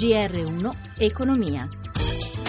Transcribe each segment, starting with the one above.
GR1 Economia.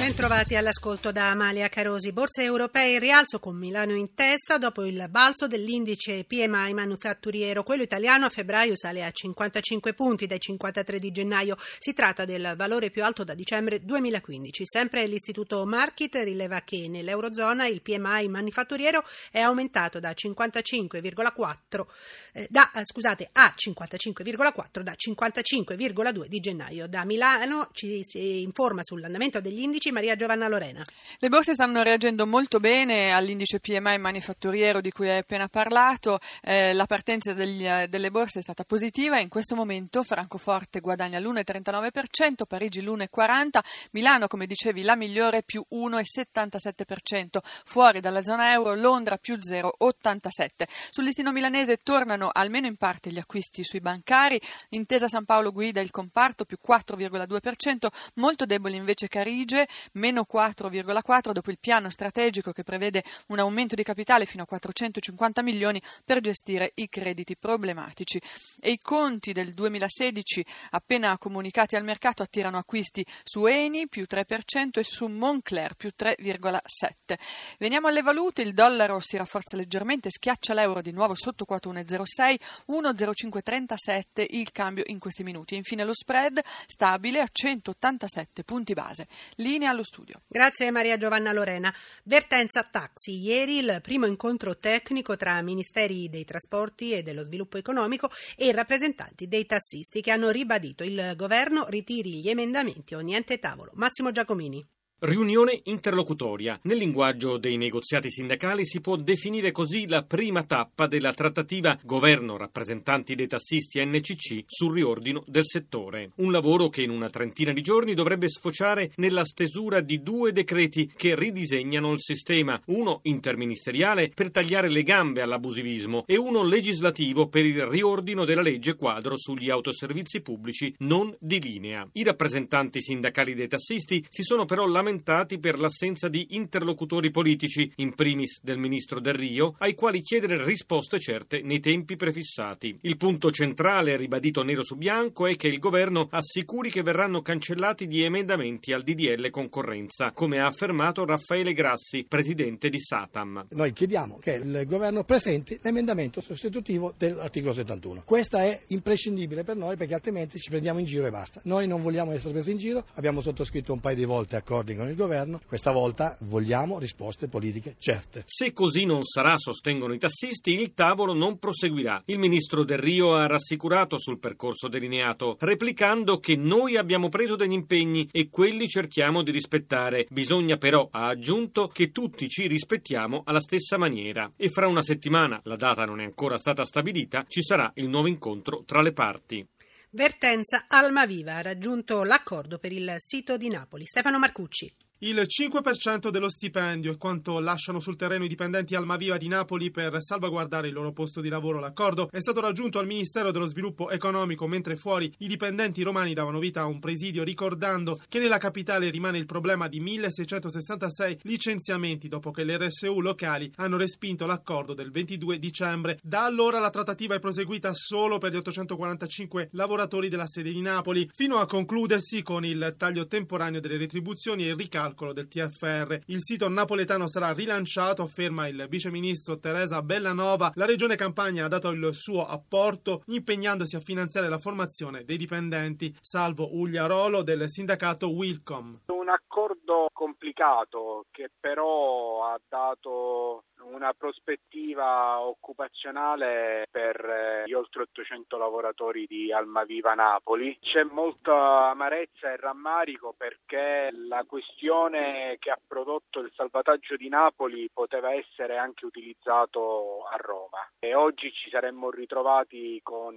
Bentrovati all'ascolto da Amalia Carosi. Borse europee in rialzo con Milano in testa dopo il balzo dell'indice PMI manufatturiero. Quello italiano a febbraio sale a 55 punti dai 53 di gennaio. Si tratta del valore più alto da dicembre 2015. Sempre l'Istituto Market rileva che nell'Eurozona il PMI manufatturiero è aumentato da 55,4 eh, da, eh, scusate, a 55,4 da 55,2 di gennaio. Da Milano ci si informa sull'andamento degli indici Maria Giovanna Lorena. Le borse stanno reagendo molto bene all'indice PMI manifatturiero di cui hai appena parlato. Eh, la partenza degli, eh, delle borse è stata positiva in questo momento Francoforte guadagna l'1,39%, Parigi l'1,40%, Milano, come dicevi, la migliore più 1,77%, fuori dalla zona euro Londra più 0,87%. Sul listino milanese tornano almeno in parte gli acquisti sui bancari, Intesa San Paolo guida il comparto più 4,2%, molto debole invece Carige meno 4,4 dopo il piano strategico che prevede un aumento di capitale fino a 450 milioni per gestire i crediti problematici. E i conti del 2016 appena comunicati al mercato attirano acquisti su Eni più 3% e su Moncler più 3,7. Veniamo alle valute, il dollaro si rafforza leggermente, schiaccia l'euro di nuovo sotto quota 1,06, 1,0537 il cambio in questi minuti. infine lo spread stabile a 187 punti base. Linea allo studio. Grazie Maria Giovanna Lorena. Vertenza Taxi. Ieri il primo incontro tecnico tra Ministeri dei Trasporti e dello Sviluppo Economico e rappresentanti dei tassisti che hanno ribadito il governo ritiri gli emendamenti o niente tavolo. Massimo Giacomini. Riunione interlocutoria. Nel linguaggio dei negoziati sindacali si può definire così la prima tappa della trattativa governo rappresentanti dei tassisti NCC sul riordino del settore. Un lavoro che in una trentina di giorni dovrebbe sfociare nella stesura di due decreti che ridisegnano il sistema, uno interministeriale per tagliare le gambe all'abusivismo e uno legislativo per il riordino della legge quadro sugli autoservizi pubblici non di linea. I rappresentanti sindacali dei tassisti si sono però lamentati lamentati per l'assenza di interlocutori politici, in primis del ministro Del Rio, ai quali chiedere risposte certe nei tempi prefissati. Il punto centrale, ribadito nero su bianco, è che il governo assicuri che verranno cancellati gli emendamenti al DDL concorrenza, come ha affermato Raffaele Grassi, presidente di Satam. Noi chiediamo che il governo presenti l'emendamento sostitutivo dell'articolo 71. Questa è imprescindibile per noi perché altrimenti ci prendiamo in giro e basta. Noi non vogliamo essere presi in giro, abbiamo sottoscritto un paio di volte accordi con il governo, questa volta vogliamo risposte politiche certe. Se così non sarà, sostengono i tassisti, il tavolo non proseguirà. Il ministro Del Rio ha rassicurato sul percorso delineato, replicando che noi abbiamo preso degli impegni e quelli cerchiamo di rispettare. Bisogna però, ha aggiunto, che tutti ci rispettiamo alla stessa maniera. E fra una settimana, la data non è ancora stata stabilita, ci sarà il nuovo incontro tra le parti. Vertenza Almaviva ha raggiunto l'accordo per il sito di Napoli. Stefano Marcucci. Il 5% dello stipendio è quanto lasciano sul terreno i dipendenti Almaviva di Napoli per salvaguardare il loro posto di lavoro. L'accordo è stato raggiunto al Ministero dello Sviluppo Economico, mentre fuori i dipendenti romani davano vita a un presidio ricordando che nella capitale rimane il problema di 1666 licenziamenti dopo che le RSU locali hanno respinto l'accordo del 22 dicembre. Da allora la trattativa è proseguita solo per gli 845 lavoratori della sede di Napoli, fino a concludersi con il taglio temporaneo delle retribuzioni e il ricalcolo calcolo del TFR. Il sito napoletano sarà rilanciato, afferma il viceministro Teresa Bellanova. La regione Campania ha dato il suo apporto impegnandosi a finanziare la formazione dei dipendenti, salvo Ugliarolo del sindacato Wilcom. Un accordo complicato che però ha dato una prospettiva occupazionale per eh, gli oltre 800 lavoratori di Almaviva Napoli. C'è molta amarezza e rammarico perché la questione che ha prodotto il salvataggio di Napoli poteva essere anche utilizzato a Roma e oggi ci saremmo ritrovati con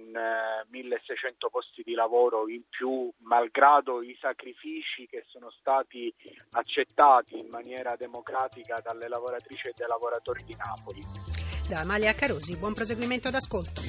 1600 eh, posti di lavoro in più malgrado i sacrifici che sono stati accettati in maniera democratica dalle lavoratrici e dai lavoratori giocatori di Napoli. Da Amalia Carosi, buon proseguimento d'ascolto.